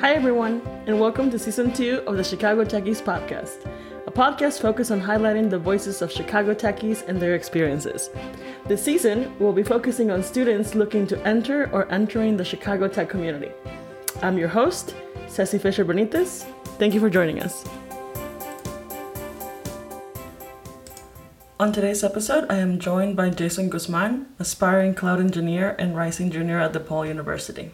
Hi, everyone, and welcome to season two of the Chicago Techies podcast, a podcast focused on highlighting the voices of Chicago techies and their experiences. This season, we'll be focusing on students looking to enter or entering the Chicago tech community. I'm your host, Ceci Fisher Benitez. Thank you for joining us. On today's episode, I am joined by Jason Guzman, aspiring cloud engineer and rising junior at DePaul University.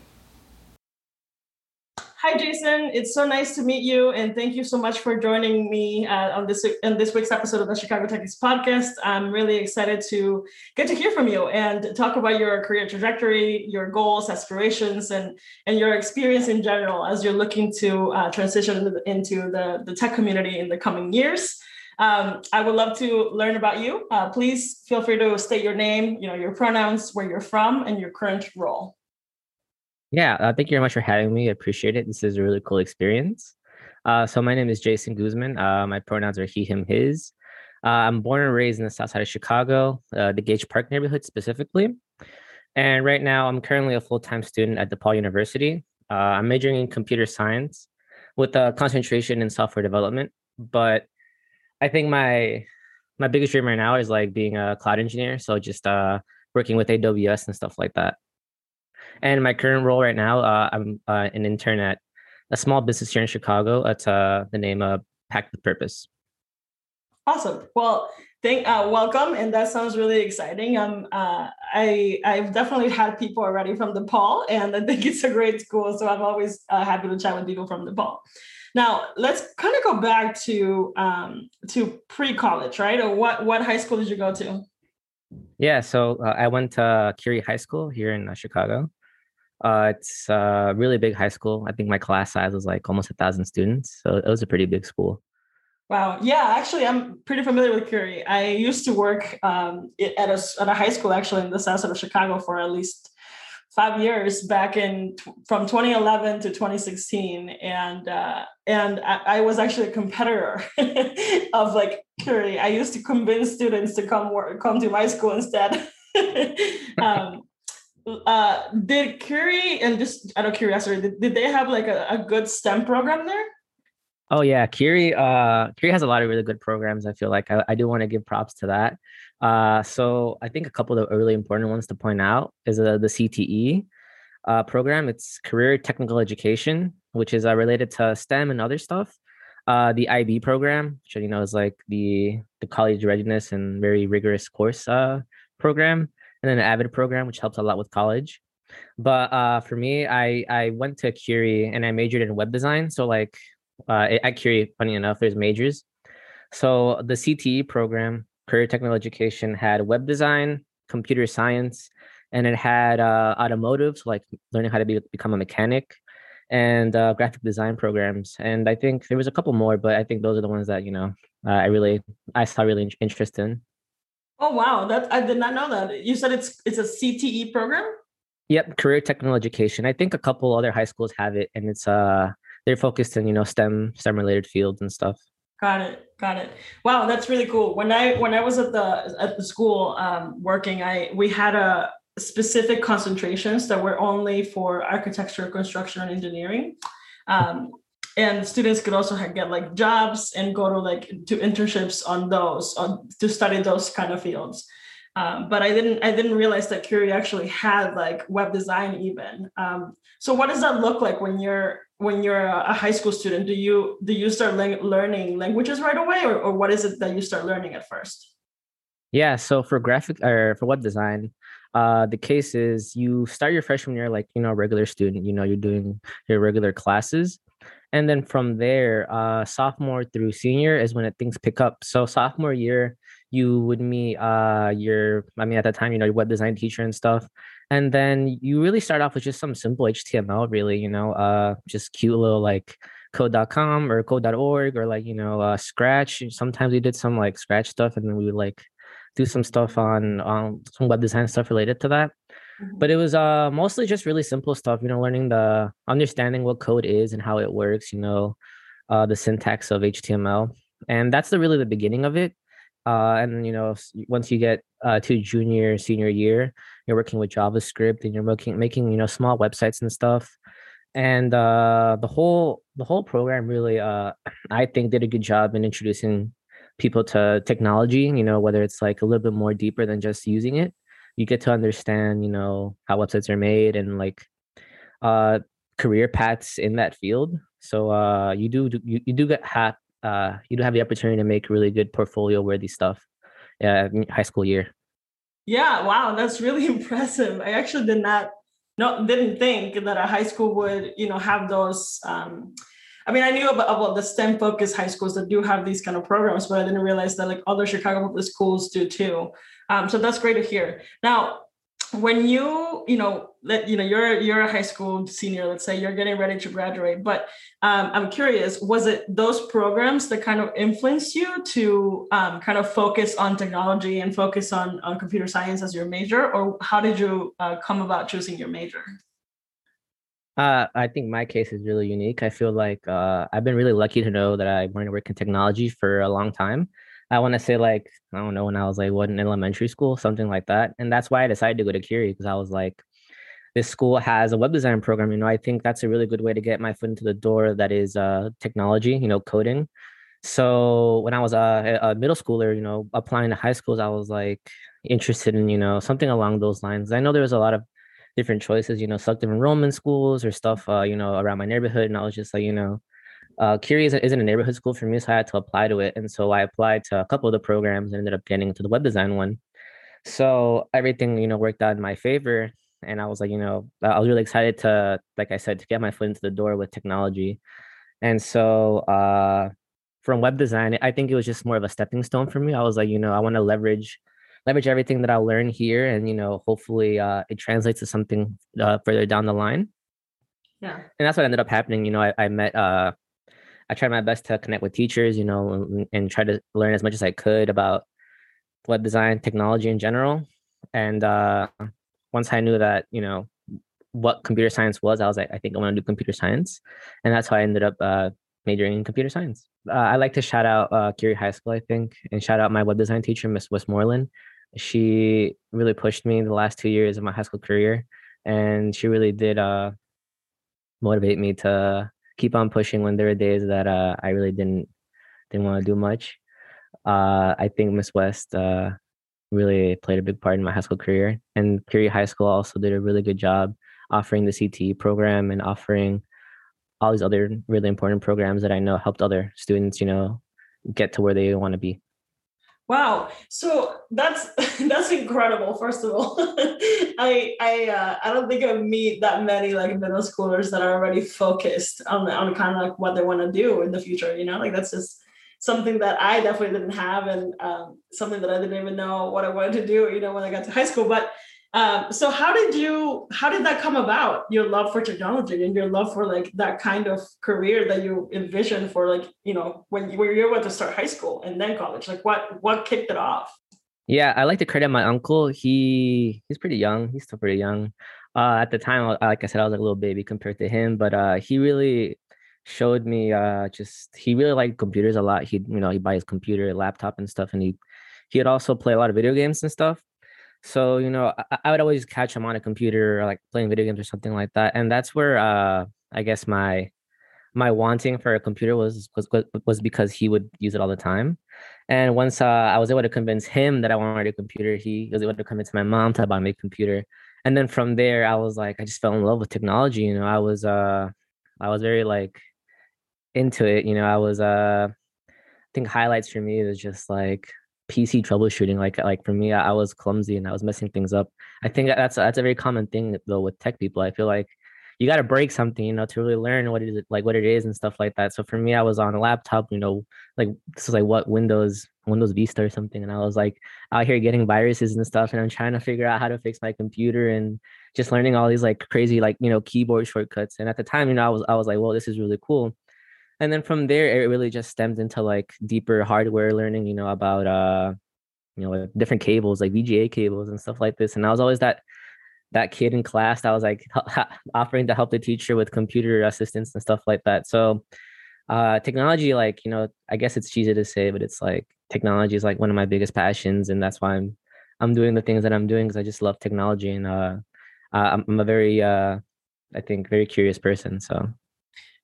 Hi, Jason. It's so nice to meet you, and thank you so much for joining me uh, on this on this week's episode of the Chicago Techies podcast. I'm really excited to get to hear from you and talk about your career trajectory, your goals, aspirations, and and your experience in general as you're looking to uh, transition into the the tech community in the coming years. Um, I would love to learn about you. Uh, please feel free to state your name, you know, your pronouns, where you're from, and your current role. Yeah, uh, thank you very much for having me. I appreciate it. This is a really cool experience. Uh, so my name is Jason Guzman. Uh, my pronouns are he, him, his. Uh, I'm born and raised in the south side of Chicago, uh, the Gage Park neighborhood specifically. And right now, I'm currently a full-time student at DePaul University. Uh, I'm majoring in computer science with a concentration in software development. But I think my my biggest dream right now is like being a cloud engineer. So just working with AWS and stuff like that. And my current role right now, uh, I'm uh, an intern at a small business here in Chicago. It's uh, the name of Pack with Purpose. Awesome. Well, thank uh, welcome, and that sounds really exciting. Um, uh, I I've definitely had people already from DePaul, and I think it's a great school. So I'm always uh, happy to chat with people from DePaul. Now let's kind of go back to um, to pre college, right? Or what what high school did you go to? Yeah, so uh, I went to Curie High School here in uh, Chicago. Uh, it's a really big high school. I think my class size was like almost a thousand students, so it was a pretty big school. Wow. Yeah, actually, I'm pretty familiar with Curie. I used to work um, at a at a high school actually in the south side of Chicago for at least five years back in from 2011 to 2016 and uh, and I, I, was actually a competitor of like Curie. I used to convince students to come work, come to my school instead. um, uh, did Curie and just out of curiosity, did, did they have like a, a good STEM program there? Oh yeah, Curie. Uh, Curie has a lot of really good programs. I feel like I, I do want to give props to that. Uh, so I think a couple of the really important ones to point out is uh, the CTE uh, program. It's Career Technical Education, which is uh, related to STEM and other stuff. Uh, the IB program, which you know is like the the college readiness and very rigorous course uh, program and then an avid program which helps a lot with college. But uh, for me i i went to curie and i majored in web design. So like uh, at curie funny enough there's majors. So the cte program career technical education had web design computer science and it had uh, automotive so like learning how to be, become a mechanic and uh, graphic design programs. And i think there was a couple more but i think those are the ones that you know uh, i really i saw really interest in Oh wow, that I did not know that. You said it's it's a CTE program? Yep, career technical education. I think a couple other high schools have it and it's uh they're focused in, you know, STEM STEM related fields and stuff. Got it. Got it. Wow, that's really cool. When I when I was at the at the school um, working, I we had a specific concentrations that were only for architecture, construction, and engineering. Um, and students could also get like jobs and go to like to internships on those on to study those kind of fields. Um, but i didn't i didn't realize that curie actually had like web design even. Um, so what does that look like when you're when you're a high school student? Do you do you start le- learning languages right away or, or what is it that you start learning at first? Yeah so for graphic or for web design uh, the case is you start your freshman year like you know a regular student you know you're doing your regular classes and then from there uh sophomore through senior is when it, things pick up. So sophomore year you would meet uh your i mean at that time you know your web design teacher and stuff and then you really start off with just some simple html really you know uh just cute little like code.com or code.org or like you know uh scratch. Sometimes we did some like scratch stuff and then we would like do some stuff on on some web design stuff related to that but it was uh mostly just really simple stuff you know learning the understanding what code is and how it works you know uh the syntax of html and that's the really the beginning of it. Uh and you know once you get uh to junior senior year you're working with javascript and you're making making you know small websites and stuff. And uh, the whole the whole program really, uh, I think, did a good job in introducing people to technology. You know, whether it's like a little bit more deeper than just using it, you get to understand, you know, how websites are made and like uh, career paths in that field. So uh, you do you, you do get have uh, you do have the opportunity to make really good portfolio worthy stuff. Yeah, high school year. Yeah, wow, that's really impressive. I actually did not no didn't think that a high school would you know have those. Um, I mean, I knew about, about the STEM focused high schools that do have these kind of programs, but I didn't realize that like other Chicago public schools do too. Um, so that's great to hear. Now, when you you know that you know you're you're a high school senior let's say you're getting ready to graduate but um, i'm curious was it those programs that kind of influenced you to um, kind of focus on technology and focus on on computer science as your major or how did you uh, come about choosing your major uh, I think my case is really unique. I feel like uh, I've been really lucky to know that I wanted to work in technology for a long time. I want to say like I don't know when I was like what in elementary school, something like that, and that's why I decided to go to Curie because I was like, this school has a web design program. You know, I think that's a really good way to get my foot into the door. That is uh, technology, you know, coding. So when I was a, a middle schooler, you know, applying to high schools, I was like interested in you know something along those lines. I know there was a lot of different choices, you know, selective enrollment schools or stuff, uh, you know, around my neighborhood, and I was just like, you know uh, Curie isn't, isn't a neighborhood school for me, so I had to apply to it. And so I applied to a couple of the programs and ended up getting into the web design one. So everything, you know, worked out in my favor. And I was like, you know, I was really excited to, like I said, to get my foot into the door with technology. And so uh, from web design, I think it was just more of a stepping stone for me. I was like, you know, I want to leverage leverage everything that I learned here, and you know, hopefully, uh, it translates to something uh, further down the line. Yeah, and that's what ended up happening. You know, I, I met uh, I tried my best to connect with teachers, you know, and, and try to learn as much as I could about web design, technology in general. And uh, once I knew that, you know, what computer science was, I was like, I think I want to do computer science, and that's how I ended up uh, majoring in computer science. Uh, I like to shout out uh, Curie High School, I think, and shout out my web design teacher, Miss Westmoreland. She really pushed me the last two years of my high school career, and she really did uh, motivate me to keep on pushing when there were days that uh, I really didn't didn't want to do much. Uh, I think Miss West uh, really played a big part in my high school career, and Curie High School also did a really good job offering the CTE program and offering all these other really important programs that I know helped other students, you know, get to where they want to be. Wow. So that's that's incredible. First of all, I I uh, I don't think I meet that many like middle schoolers that are already focused on on kind of like what they want to do in the future. You know, like that's just something that I definitely didn't have, and um, something that I didn't even know what I wanted to do. You know, when I got to high school, but um, so how did you how did that come about your love for technology and your love for like that kind of career that you envisioned for like you know when you were about to start high school and then college? Like what what kicked it off? Yeah i like to credit my uncle. He he's pretty young. He's still pretty young. Uh, at the time like i said i was like a little baby compared to him but uh, he really showed me uh, just he really liked computers a lot. He you know he buy his computer laptop and stuff and he he'd also play a lot of video games and stuff so, you know, I, I, would always catch him on a computer or like playing video games or something like that. And that's where uh I guess my my wanting for a computer was was was because he would use it all the time. And once uh, I was able to convince him that I wanted a computer, he was able to convince my mom to buy me a computer. And then from there, I was like, I just fell in love with technology. You know, I was uh, I was very like into it. You know, I was uh, I think highlights for me was just like PC troubleshooting. Like like for me, I, I was clumsy and I was messing things up. I think that's that's a very common thing though with tech people. I feel like you got to break something, you know, to really learn what it is, like what it is and stuff like that. So for me, I was on a laptop, you know, like this is like what Windows, Windows Vista or something, and I was like out here getting viruses and stuff, and I'm trying to figure out how to fix my computer and just learning all these like crazy like you know keyboard shortcuts. And at the time, you know, I was I was like, well, this is really cool and then from there it really just stemmed into like deeper hardware learning you know about uh you know different cables like vga cables and stuff like this and i was always that that kid in class that was like offering to help the teacher with computer assistance and stuff like that so uh technology like you know i guess it's cheesy to say but it's like technology is like one of my biggest passions and that's why i'm i'm doing the things that i'm doing because i just love technology and uh i'm, I'm a very uh I think very curious person. So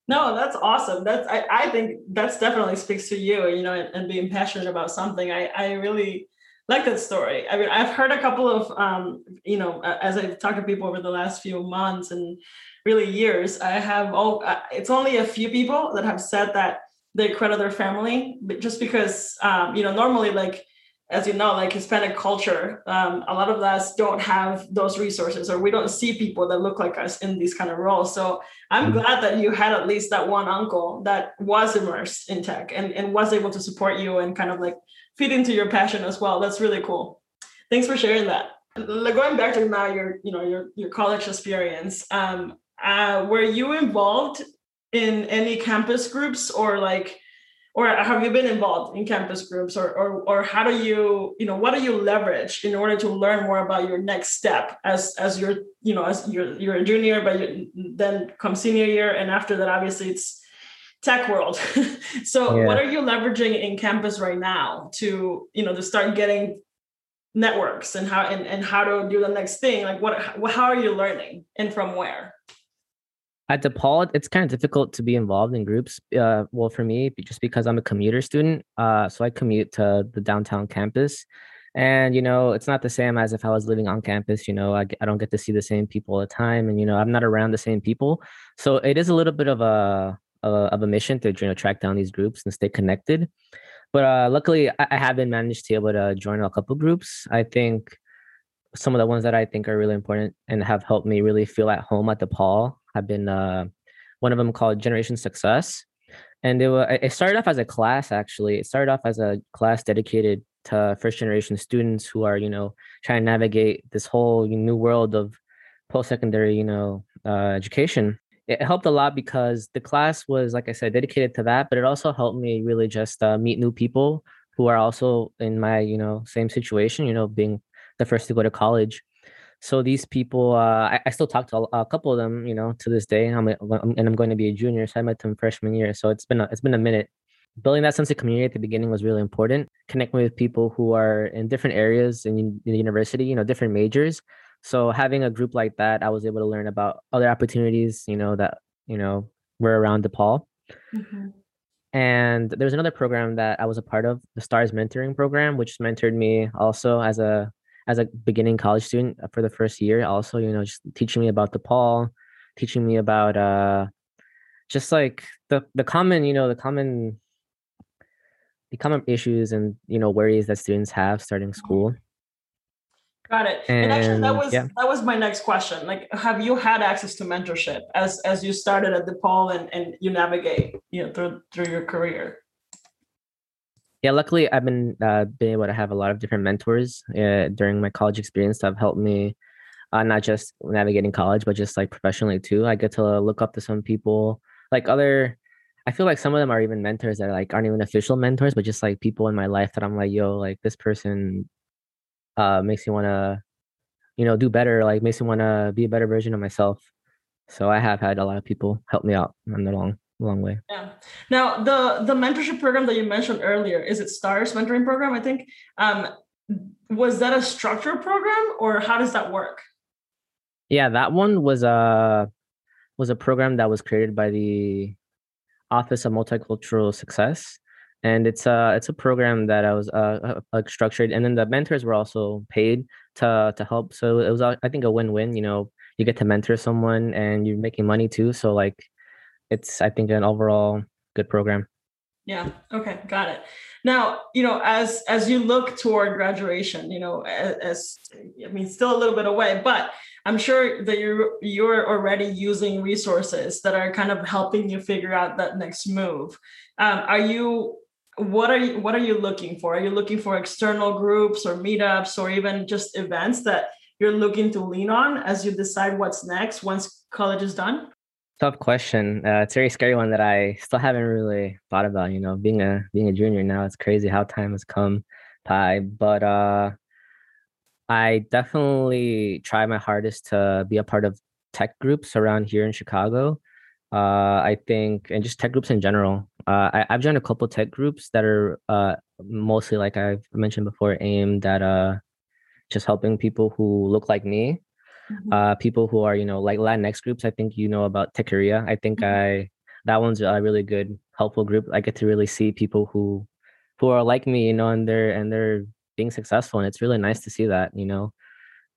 no, that's awesome. That's I, I think that's definitely speaks to you, you know, and, and being passionate about something. I, I really like that story. I mean, I've heard a couple of um, you know, as I've talked to people over the last few months and really years, I have all, it's only a few people that have said that they credit their family, but just because um, you know, normally like as you know, like Hispanic culture, um, a lot of us don't have those resources, or we don't see people that look like us in these kind of roles. So I'm mm-hmm. glad that you had at least that one uncle that was immersed in tech and, and was able to support you and kind of like feed into your passion as well. That's really cool. Thanks for sharing that. Like going back to now your, you know, your your college experience. Um, uh, were you involved in any campus groups or like or have you been involved in campus groups or, or or how do you you know what do you leverage in order to learn more about your next step as as you're you know as you're you're a junior but you, then come senior year and after that obviously it's tech world. So yeah. what are you leveraging in campus right now to you know to start getting networks and how and, and how to do the next thing? Like what how are you learning and from where at DePaul, it's kind of difficult to be involved in groups. Uh, well, for me, just because I'm a commuter student, uh, so I commute to the downtown campus, and you know, it's not the same as if I was living on campus. You know, I, I don't get to see the same people all the time, and you know, I'm not around the same people, so it is a little bit of a, of a mission to you know track down these groups and stay connected. But uh, luckily, I, I have been managed to be able to join a couple groups. I think some of the ones that I think are really important and have helped me really feel at home at DePaul have been uh, one of them called Generation Success, and it, it started off as a class. Actually, it started off as a class dedicated to first generation students who are you know trying to navigate this whole new world of post secondary you know uh, education. It helped a lot because the class was, like I said, dedicated to that, but it also helped me really just uh, meet new people who are also in my you know same situation. You know, being the first to go to college so these people, uh, I, I, still talk to a, a, couple of them, you know, to this day. I'm, I'm, and I'm going to be a junior, so I met them freshman year. So it's been a, it's been a minute. Building that sense of community at the beginning was really important. Connecting with people who are in different areas in, in the university, you know, different majors. So having a group like that, I was able to learn about other opportunities, you know, that you know were around DePaul. Mm-hmm. And there's another program that I was a part of, the Stars Mentoring Program, which mentored me also as a as a beginning college student uh, for the first year also you know just teaching me about DePaul teaching me about uh just like the the common you know the common the common issues and you know worries that students have starting school. Got it. And, and actually that was yeah. that was my next question. Like have you had access to mentorship as as you started at DePaul and and you navigate you know through through your career yeah luckily i've been uh, been able to have a lot of different mentors uh, during my college experience that have helped me uh, not just navigating college but just like professionally too. I get to look up to some people like other i feel like some of them are even mentors that like aren't even official mentors but just like people in my life that i'm like yo like this person uh makes me want to you know do better like makes me want to be a better version of myself. So i have had a lot of people help me out on the long long way. Yeah. Now the the mentorship program that you mentioned earlier is it Stars mentoring program? I think. Um, was that a structured program or how does that work? Yeah, that one was a was a program that was created by the Office of Multicultural Success, and it's a it's a program that I was uh, uh, structured, and then the mentors were also paid to to help. So it was I think a win win. You know, you get to mentor someone, and you're making money too. So like it's I think an overall good program. Yeah. Okay. Got it. Now, you know, as as you look toward graduation, you know, as, I mean, still a little bit away, but I'm sure that you're you're already using resources that are kind of helping you figure out that next move. Um, are you? What are you? What are you looking for? Are you looking for external groups or meetups or even just events that you're looking to lean on as you decide what's next once college is done? Tough question. Uh, it's a very scary one that I still haven't really thought about. You know, being a being a junior now, it's crazy how time has come by. But uh, I definitely try my hardest to be a part of tech groups around here in Chicago. Uh, I think, and just tech groups in general. Uh, I, have joined a couple tech groups that are uh, mostly, like I've mentioned before, aimed at uh, just helping people who look like me mm-hmm. uh, people who are you know like Latinx groups. I think you know about Techqueria. I think mm-hmm. I that one's a really good helpful group. I get to really see people who who are like me, you know, and they're and they're being successful, and it's really nice to see that, you know.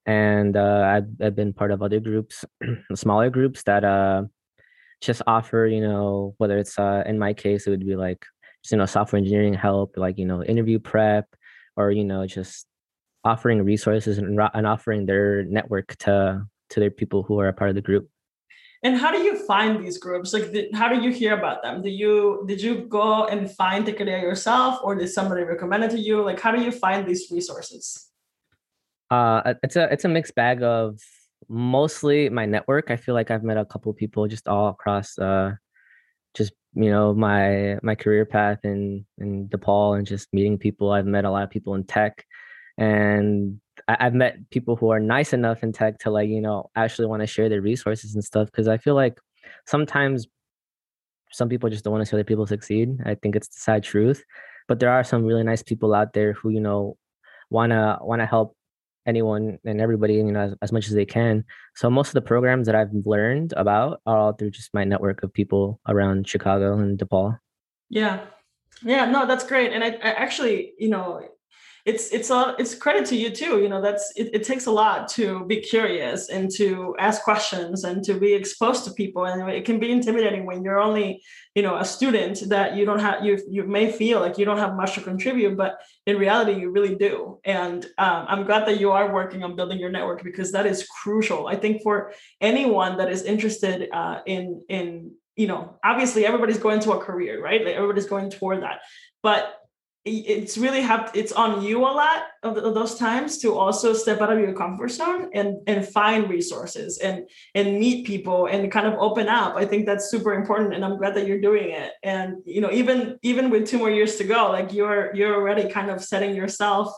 And uh, I've I've been part of other groups, smaller groups that uh just offer, you know, whether it's uh in my case, it would be like just, you know software engineering help, like you know interview prep, or you know just offering resources and, and offering their network to to their people who are a part of the group. And how do you find these groups? Like how do you hear about them? Did you did you go and find Techqueria yourself or did somebody recommend it to you? Like how do you find these resources? Uh it's a it's a mixed bag of mostly my network. I feel like i've met a couple people just all across uh just you know my my career path in in DePaul and just meeting people. I've met a lot of people in tech and I, have met people who are nice enough in tech to like you know actually want to share their resources and stuff because I feel like sometimes some people just don't want to see other people succeed. I think it's the sad truth, but there are some really nice people out there who you know wanna wanna help anyone and everybody you know as, as much as they can. So most of the programs that i've learned about are all through just my network of people around chicago and depaul. Yeah. Yeah no that's great. And I, I actually you know it's it's a it's credit to you too you know that's it, it, takes a lot to be curious and to ask questions and to be exposed to people. And it can be intimidating when you're only you know a student that you don't have you you may feel like you don't have much to contribute but in reality you really do. And um, i'm glad that you are working on building your network because that is crucial. I think for anyone that is interested uh, in in you know obviously everybody's going to a career right? Like everybody's going toward that. But it's really have it's on you a lot of, those times to also step out of your comfort zone and and find resources and and meet people and kind of open up. I think that's super important and i'm glad that you're doing it. And you know even even with two more years to go like you're you're already kind of setting yourself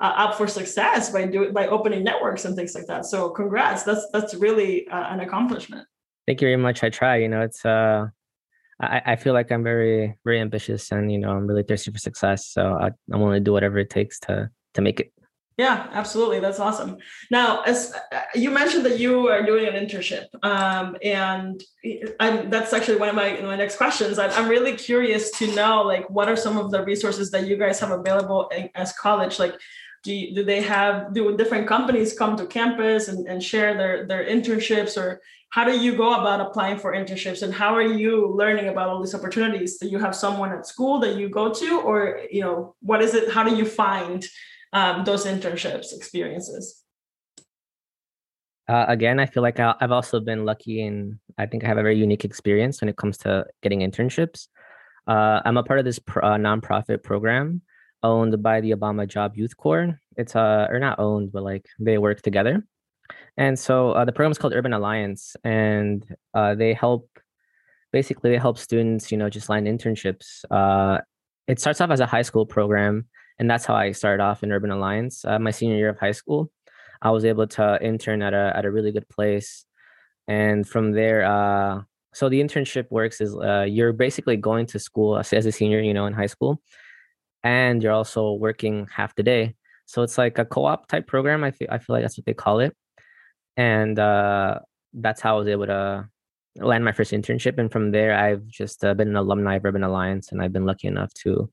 uh, up for success by doing by opening networks and things like that. So congrats. That's that's really uh, an accomplishment. Thank you very much. I try you know it's uh I, I feel like I'm very, very ambitious and, you know, I'm really thirsty for success. So I, I'm willing to do whatever it takes to, to make it. Yeah, absolutely. That's awesome. Now, as uh, you mentioned that you are doing an internship, um, and I'm, that's actually one of my, my next questions. I'm, I'm really curious to know, like, what are some of the resources that you guys have available as college? Like, do, you, do they have do different companies come to campus and, and share their their internships? Or how do you go about applying for internships? And how are you learning about all these opportunities? Do you have someone at school that you go to? Or you know what is it how do you find um, those internships experiences? Uh, again i feel like i've also been lucky and i think i have a very unique experience when it comes to getting internships. Uh, i'm a part of this pro- uh, nonprofit program owned by the obama job youth corps it's uh or not owned but like they work together and so uh, the program is called Urban Alliance, and uh, they help basically they help students, you know, just land internships. Uh, it starts off as a high school program, and that's how I started off in Urban Alliance. Uh, my senior year of high school, I was able to intern at a at a really good place, and from there, uh, so the internship works is uh, you're basically going to school as, as a senior, you know, in high school, and you're also working half the day. So it's like a co-op type program. I feel I feel like that's what they call it and uh, that's how I was able to land my first internship. And from there, I've just uh, been an alumni of Urban Alliance, and I've been lucky enough to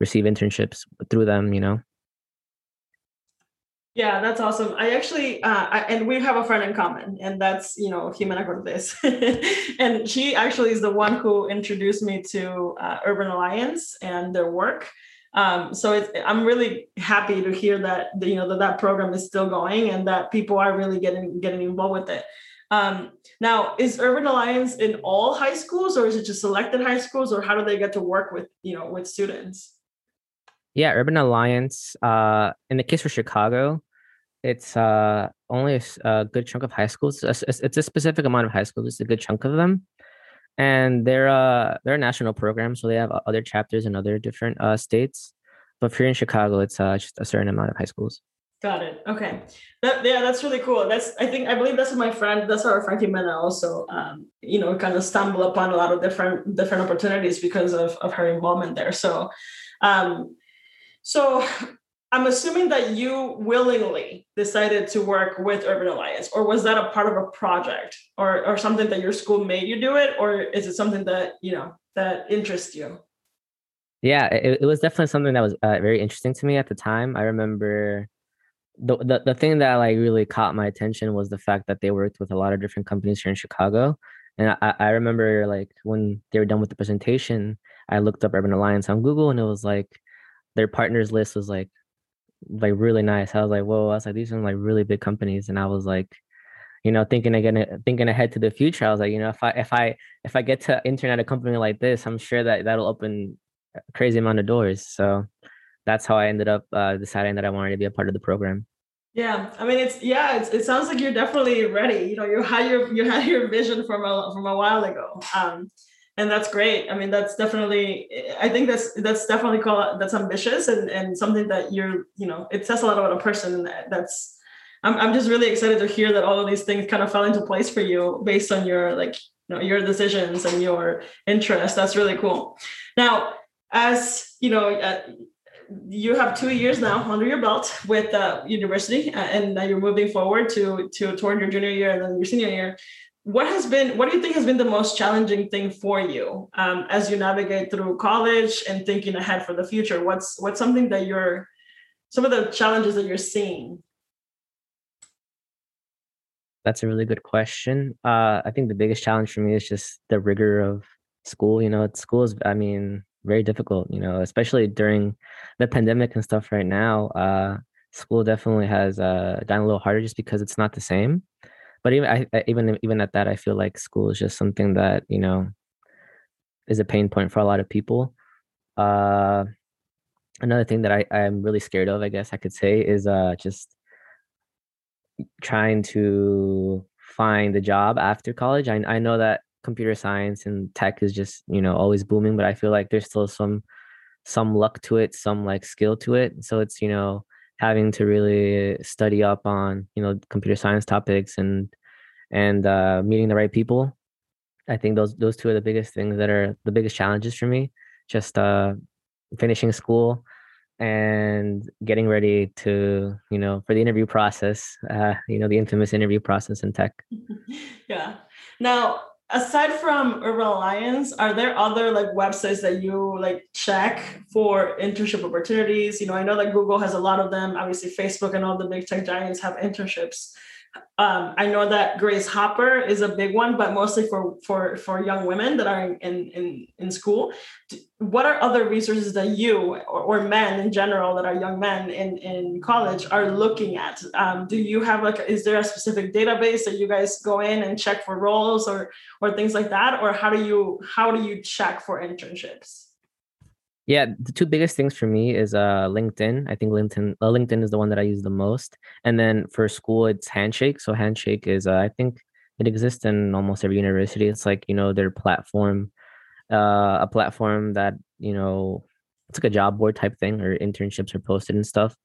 receive internships through them. You know. Yeah, that's awesome. I actually, uh, I, and we have a friend in common, and that's you know Jimena Cortez, and she actually is the one who introduced me to uh, Urban Alliance and their work. Um, so I'm really happy to hear that you know that that program is still going and that people are really getting getting involved with it. Um, now, is Urban Alliance in all high schools, or is it just selected high schools, or how do they get to work with you know with students? Yeah, Urban Alliance. Uh, in the case for Chicago, it's uh, only a, a, good chunk of high schools. It's a, it's a, specific amount of high schools. It's a good chunk of them, and they're uh they're a national program, so they have other chapters in other different uh, states. But if you're in Chicago, it's uh, just a certain amount of high schools. Got it. Okay. That, yeah, that's really cool. That's I think I believe that's my friend, that's our friend Jimena also, um, you know, kind of stumble upon a lot of different different opportunities because of of her involvement there. So, um, so I'm assuming that you willingly decided to work with Urban Alliance, or was that a part of a project, or or something that your school made you do it, or is it something that you know that interests you? Yeah, it, it was definitely something that was uh, very interesting to me at the time. I remember the, the the thing that like really caught my attention was the fact that they worked with a lot of different companies here in Chicago, and I, I remember like when they were done with the presentation, I looked up Urban Alliance on Google, and it was like their partners list was like like really nice. I was like, whoa, I was like, these are like really big companies. And I was like, you know, thinking again, thinking ahead to the future, I was like, you know, if I if I if I get to intern at a company like this, I'm sure that that'll open a crazy amount of doors. So that's how I ended up uh, deciding that I wanted to be a part of the program. Yeah, I mean, it's yeah, it's, it sounds like you're definitely ready. You know, you had your you had your vision from a from a while ago. Um, and that's great. I mean that's definitely i think that's that's definitely called that's ambitious and and something that you're you know it says a lot about a person that's i'm, I'm just really excited to hear that all of these things kind of fell into place for you based on your like you know your decisions and your interests that's really cool. Now as you know uh, you have two years now under your belt with uh, university uh, and now you're moving forward to to toward your junior year and then your senior year what has been what do you think has been the most challenging thing for you um, as you navigate through college and thinking ahead for the future? What's what's something that you're some of the challenges that you're seeing? That's a really good question. Uh, i think the biggest challenge for me is just the rigor of school you know school is i mean very difficult you know especially during the pandemic and stuff right now. Uh, school definitely has uh, gotten a little harder just because it's not the same but even I, even even at that, I feel like school is just something that you know is a pain point for a lot of people. Uh, another thing that I I'm really scared of, I guess I could say, is uh just trying to find a job after college. I I know that computer science and tech is just you know always booming, but I feel like there's still some some luck to it, some like skill to it. So it's you know having to really study up on you know computer science topics and and uh, meeting the right people i think those those two are the biggest things that are the biggest challenges for me. Just uh, finishing school and getting ready to you know for the interview process uh, you know the infamous interview process in tech. Yeah. Now aside from urban alliance are there other like websites that you like check for internship opportunities? You know i know that google has a lot of them. Obviously facebook and all the big tech giants have internships um, I know that Grace Hopper is a big one, but mostly for for for young women that are in in in school. What are other resources that you or, or men in general that are young men in in college are looking at? Um, do you have like is there a specific database that you guys go in and check for roles or or things like that, or how do you how do you check for internships? Yeah, the two biggest things for me is uh LinkedIn. I think LinkedIn uh, LinkedIn is the one that I use the most, and then for school it's Handshake. So Handshake is uh, I think it exists in almost every university. It's like you know their platform, uh, a platform that you know it's like a job board type thing, or internships are posted and stuff.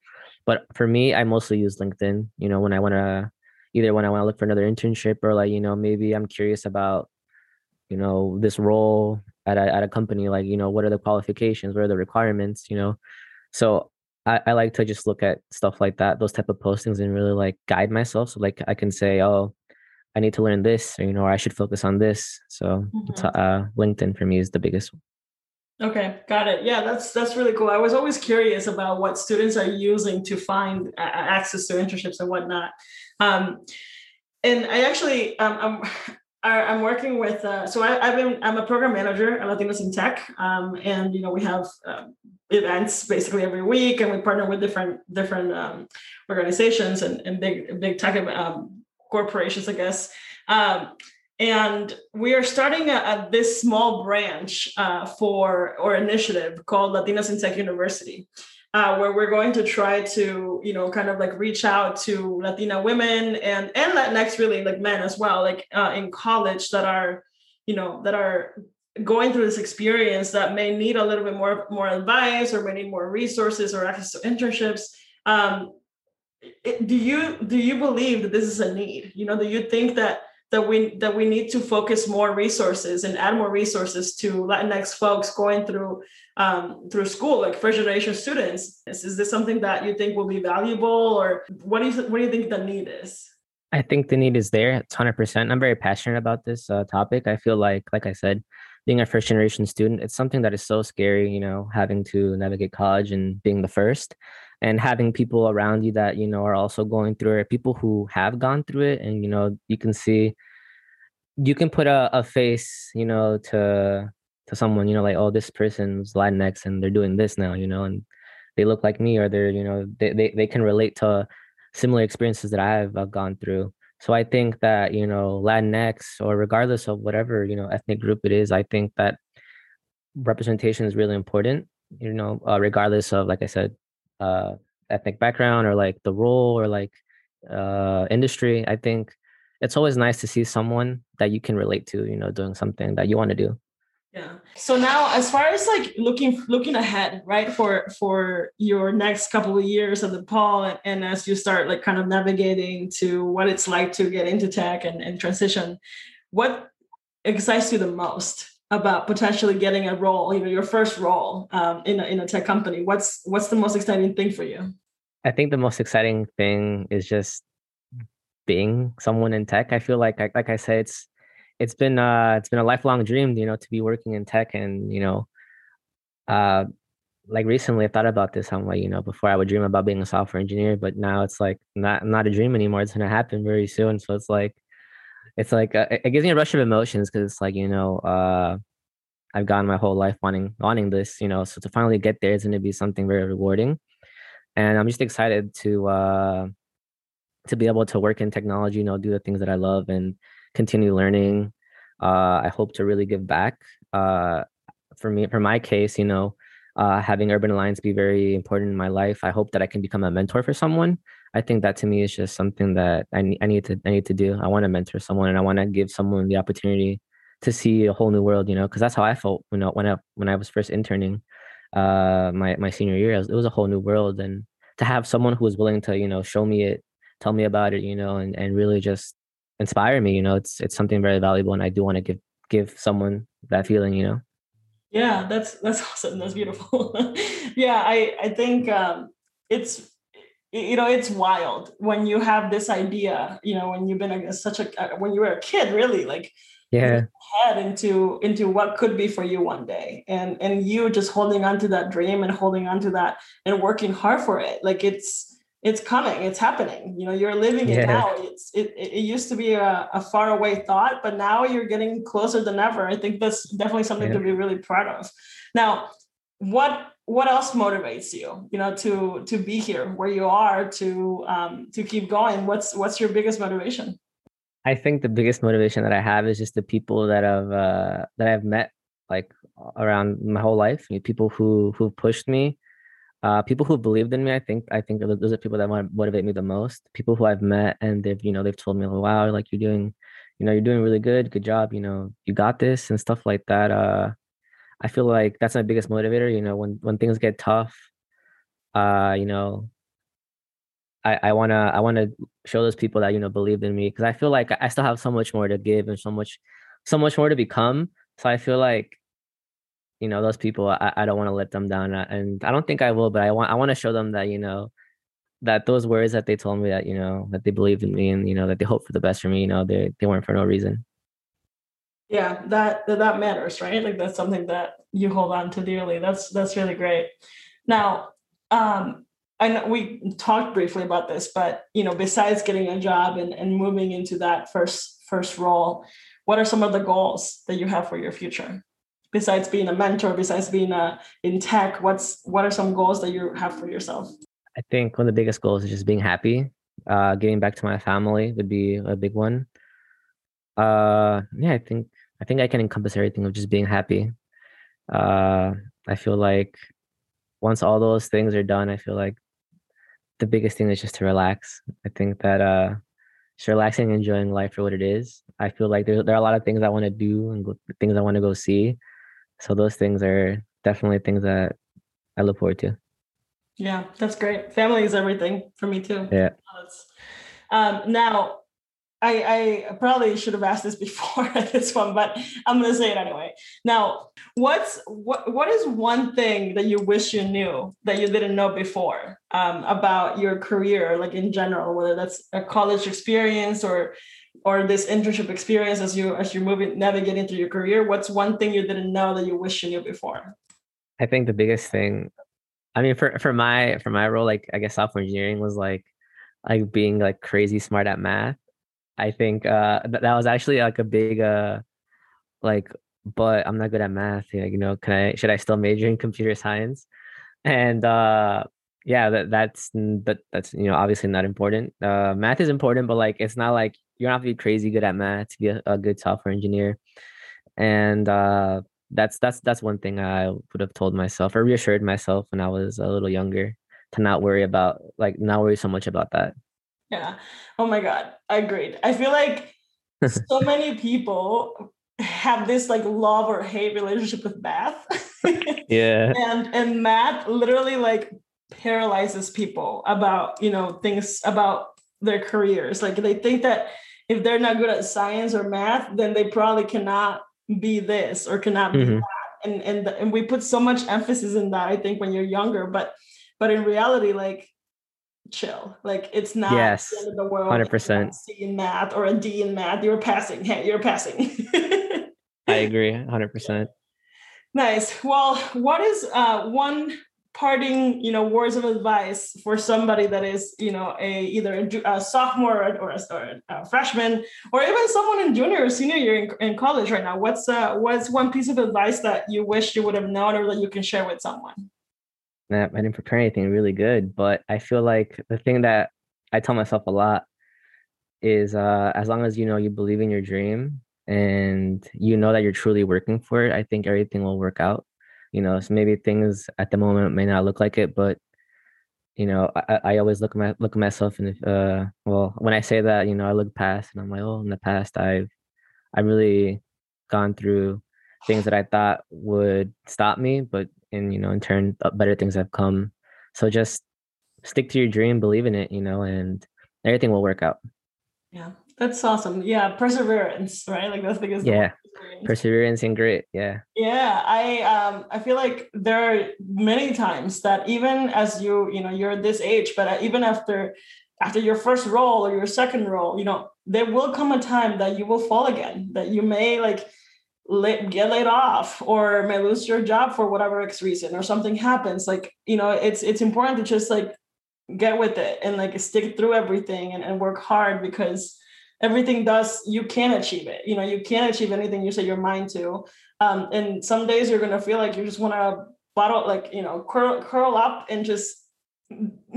But for me, I mostly use LinkedIn. You know when I want to either when I want to look for another internship or like you know maybe I'm curious about you know this role at a, at a company like you know what are the qualifications what are the requirements you know so I, I like to just look at stuff like that those type of postings and really like guide myself so like i can say oh i need to learn this or, you know or i should focus on this so mm-hmm. uh, linkedin for me is the biggest one Okay, got it. Yeah, that's that's really cool. I was always curious about what students are using to find access to internships and whatnot. Um, and I actually, um, I'm I'm working with, uh, so I, have been, I'm a program manager at Latinos in Tech. Um, and, you know, we have uh, events basically every week and we partner with different, different um, organizations and, and big, big tech um, corporations, I guess. Um, and we are starting this small branch uh, for, or initiative called Latinos in Tech University uh, where we're going to try to, you know, kind of like reach out to Latina women and and Latinx really like men as well, like uh, in college that are, you know, that are going through this experience that may need a little bit more more advice or may need more resources or access to internships. Um, do you do you believe that this is a need? You know, do you think that that we that we need to focus more resources and add more resources to Latinx folks going through um, through school, like first generation students. Is, is this something that you think will be valuable, or what do you what do you think the need is? I think the need is there. Hundred percent. I'm very passionate about this uh, topic. I feel like, like I said, being a first generation student, it's something that is so scary. You know, having to navigate college and being the first and having people around you that you know are also going through it people who have gone through it and you know you can see you can put a, a face you know to to someone you know like oh this person's latinx and they're doing this now you know and they look like me or they're you know they, they, they can relate to similar experiences that i've uh, gone through. So i think that you know latinx or regardless of whatever you know ethnic group it is i think that representation is really important you know uh, regardless of like i said uh, ethnic background or like the role or like uh, industry, I think it's always nice to see someone that you can relate to, you know, doing something that you want to do. Yeah. So now as far as like looking looking ahead, right, for for your next couple of years of DePaul and, and as you start like kind of navigating to what it's like to get into tech and, and transition, what excites you the most about potentially getting a role, you know, your first role um, in a, in a tech company. What's what's the most exciting thing for you? I think the most exciting thing is just being someone in tech. I feel like, like, like I said, it's it's been uh it's been a lifelong dream, you know, to be working in tech, and you know, uh, like recently I thought about this. I'm like, you know, before I would dream about being a software engineer, but now it's like not not a dream anymore. It's gonna happen very soon. So it's like it's like uh, it gives me a rush of emotions because it's like you know uh, I've gone my whole life wanting wanting this, you know. So to finally get there is going to be something very rewarding, and I'm just excited to uh, to be able to work in technology, you know, do the things that I love and continue learning. Uh, I hope to really give back. Uh, for me, for my case, you know, uh, having Urban Alliance be very important in my life. I hope that I can become a mentor for someone I think that to me is just something that I need, I need to I need to do. I want to mentor someone and I want to give someone the opportunity to see a whole new world, you know, because that's how I felt when I, when I when I was first interning uh my my senior year. It was a whole new world and to have someone who was willing to, you know, show me it, tell me about it, you know, and and really just inspire me, you know, it's it's something very valuable and I do want to give give someone that feeling, you know. Yeah, that's that's awesome. That's beautiful. yeah, I I think um it's you know it's wild when you have this idea you know when you've been a, such a when you were a kid really like yeah. head into into what could be for you one day. And and you just holding on to that dream and holding on to that and working hard for it. Like it's it's coming. It's happening. You know you're living it yeah. now. It's it, it used to be a, a far away thought but now you're getting closer than ever. I think that's definitely something yeah. to be really proud of. Now what what else motivates you you know to to be here where you are to um to keep going? What's what's your biggest motivation? I think the biggest motivation that i have is just the people that i've uh that i've met like around my whole life people who who pushed me uh people who believed in me i think i think those are people that motivate me the most. People who i've met and they've you know they've told me wow like you're doing you know you're doing really good good job you know you got this and stuff like that uh I feel like that's my biggest motivator. You know, when when things get tough, uh, you know, I I wanna I wanna show those people that you know believed in me because I feel like I still have so much more to give and so much so much more to become. So I feel like you know those people I, I don't want to let them down uh, and I don't think I will, but I want I want to show them that you know that those words that they told me that you know that they believed in me and you know that they hope for the best for me. You know they they weren't for no reason yeah that that matters right like that's something that you hold on to dearly that's that's really great now um I know we talked briefly about this, but you know, besides getting a job and, and moving into that first first role, what are some of the goals that you have for your future? Besides being a mentor, besides being a in tech, what's what are some goals that you have for yourself? I think one of the biggest goals is just being happy. Uh, getting back to my family would be a big one. Uh, yeah, I think I think I can encompass everything of just being happy. Uh, I feel like once all those things are done, I feel like the biggest thing is just to relax. I think that uh, just relaxing, enjoying life for what it is. I feel like there, there are a lot of things I want to do and go, things I want to go see. So those things are definitely things that I look forward to. Yeah, that's great. Family is everything for me too. Yeah. Um, now, I, I probably should have asked this before this one, but I'm gonna say it anyway. Now, what's what what is one thing that you wish you knew that you didn't know before um, about your career, like in general, whether that's a college experience or or this internship experience as you as you're moving navigating through your career? What's one thing you didn't know that you wish you knew before? I think the biggest thing, I mean, for for my for my role, like I guess software engineering was like like being like crazy smart at math I think uh, th- that was actually like a big uh, like, but I'm not good at math. Like, you know, can I should I still major in computer science? And uh, yeah, that that's that that's you know obviously not important. Uh, math is important, but like it's not like you don't have to be crazy good at math to be a, a good software engineer. And uh, that's that's that's one thing I would have told myself or reassured myself when I was a little younger to not worry about like not worry so much about that. Yeah. Oh my God. I agreed. I feel like so many people have this like love or hate relationship with math. yeah. And and math literally like paralyzes people about, you know, things about their careers. Like they think that if they're not good at science or math, then they probably cannot be this or cannot be mm-hmm. that. And and and we put so much emphasis in that, I think, when you're younger. But but in reality, like chill. Like it's not yes, the end of the world. Hundred percent. C in math or a D in math. You're passing. Hey, you're passing. I agree. Hundred percent. Nice. Well, what is uh, one parting, you know, words of advice for somebody that is, you know, a either a, a sophomore or, a, or a, freshman, or even someone in junior or senior year in, in college right now? What's uh, what's one piece of advice that you wish you would have known or that you can share with someone? I didn't prepare anything really good, but I feel like the thing that I tell myself a lot is uh, as long as you know you believe in your dream and you know that you're truly working for it, I think everything will work out. You know, so maybe things at the moment may not look like it, but you know, I, I always look at my look at myself and uh well when I say that, you know, I look past and I'm like, oh in the past I've I've really gone through things that I thought would stop me, but and you know in turn better things have come. So just stick to your dream believe in it you know and everything will work out. Yeah that's awesome. Yeah perseverance right? Like that's the biggest yeah perseverance and grit yeah. Yeah i um i feel like there are many times that even as you you know you're at this age but uh, even after after your first role or your second role you know there will come a time that you will fall again that you may like get laid off or may lose your job for whatever X reason or something happens like you know it's it's important to just like get with it and like stick through everything and, and work hard because everything does you can achieve it you know you can achieve anything you set your mind to. Um, and some days you're gonna feel like you just want to bottle like you know curl, curl up and just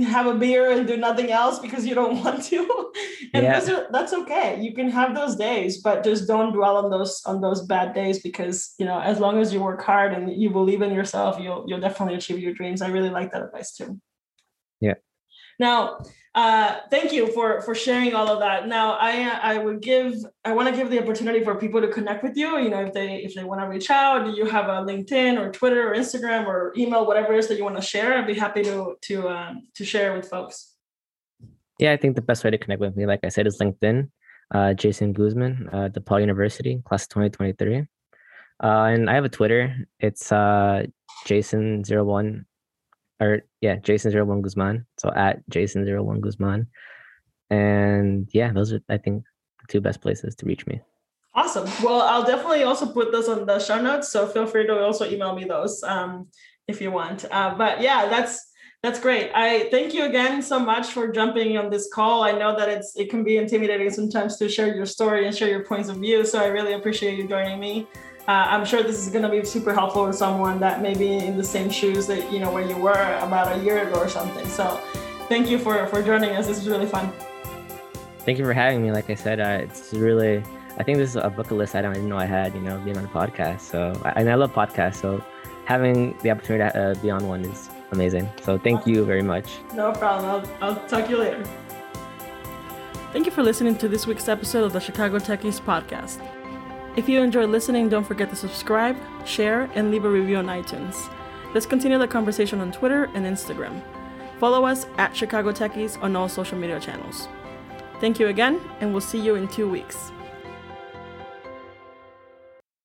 have a beer and do nothing else because you don't want to. And yeah. are, that's okay. You can have those days but just don't dwell on those on those bad days because you know as long as you work hard and you believe in yourself you'll you'll definitely achieve your dreams. I really like that advice too. Yeah now uh, thank you for for sharing all of that. Now, I I would give I want to give the opportunity for people to connect with you. You know, if they if they want to reach out, do you have a LinkedIn or Twitter or Instagram or email, whatever it is that you want to share? I'd be happy to to um, to share with folks. Yeah, I think the best way to connect with me, like I said, is LinkedIn. Uh, Jason Guzman, uh, DePaul University, class of 2023. Uh, and I have a Twitter. It's uh, Jason01 or yeah, Jason zero one Guzman. So at Jason zero one Guzman. And yeah, those are I think the two best places to reach me. Awesome. Well, I'll definitely also put those on the show notes. So feel free to also email me those um, if you want. Uh, but yeah, that's that's great. I thank you again so much for jumping on this call. I know that it's it can be intimidating sometimes to share your story and share your points of view. So I really appreciate you joining me uh, I'm sure this is going to be super helpful for someone that may be in the same shoes that you know where you were about a year ago or something. So, thank you for for joining us. This is really fun. Thank you for having me. Like I said, uh, it's really. I think this is a bucket list item I didn't know I had. You know, being on a podcast. So, and I love podcasts. So, having the opportunity to uh, be on one is amazing. So, thank you very much. No problem. I'll, I'll talk to you later. Thank you for listening to this week's episode of the Chicago Techies podcast. If you enjoyed listening, don't forget to subscribe, share, and leave a review on iTunes. Let's continue the conversation on Twitter and Instagram. Follow us at Chicago Techies on all social media channels. Thank you again, and we'll see you in two weeks.